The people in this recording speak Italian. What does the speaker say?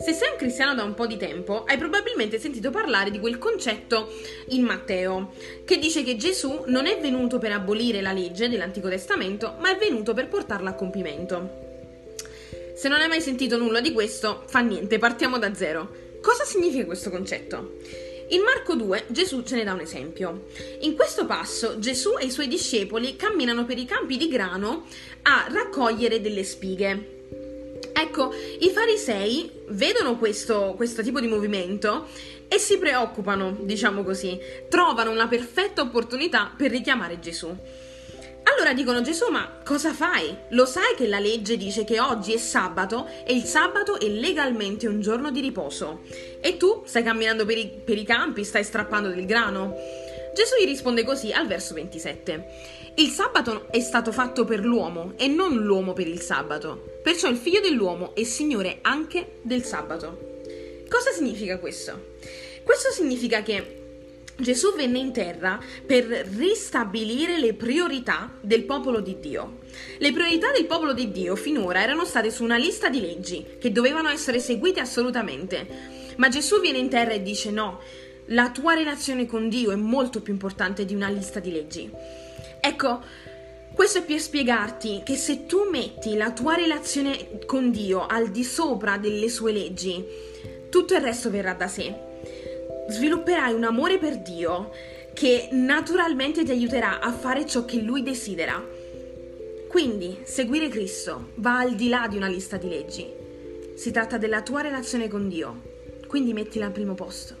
Se sei un cristiano da un po' di tempo, hai probabilmente sentito parlare di quel concetto in Matteo, che dice che Gesù non è venuto per abolire la legge dell'Antico Testamento, ma è venuto per portarla a compimento. Se non hai mai sentito nulla di questo, fa niente, partiamo da zero. Cosa significa questo concetto? In Marco 2 Gesù ce ne dà un esempio. In questo passo Gesù e i suoi discepoli camminano per i campi di grano a raccogliere delle spighe. Ecco, i farisei vedono questo, questo tipo di movimento e si preoccupano, diciamo così, trovano una perfetta opportunità per richiamare Gesù. Allora dicono Gesù, ma cosa fai? Lo sai che la legge dice che oggi è sabato e il sabato è legalmente un giorno di riposo. E tu stai camminando per i, per i campi, stai strappando del grano? Gesù gli risponde così al verso 27. Il sabato è stato fatto per l'uomo e non l'uomo per il sabato. Perciò il figlio dell'uomo è signore anche del sabato. Cosa significa questo? Questo significa che Gesù venne in terra per ristabilire le priorità del popolo di Dio. Le priorità del popolo di Dio finora erano state su una lista di leggi che dovevano essere seguite assolutamente. Ma Gesù viene in terra e dice no, la tua relazione con Dio è molto più importante di una lista di leggi. Ecco, questo è per spiegarti che se tu metti la tua relazione con Dio al di sopra delle sue leggi, tutto il resto verrà da sé svilupperai un amore per Dio che naturalmente ti aiuterà a fare ciò che Lui desidera. Quindi, seguire Cristo va al di là di una lista di leggi. Si tratta della tua relazione con Dio, quindi mettila al primo posto.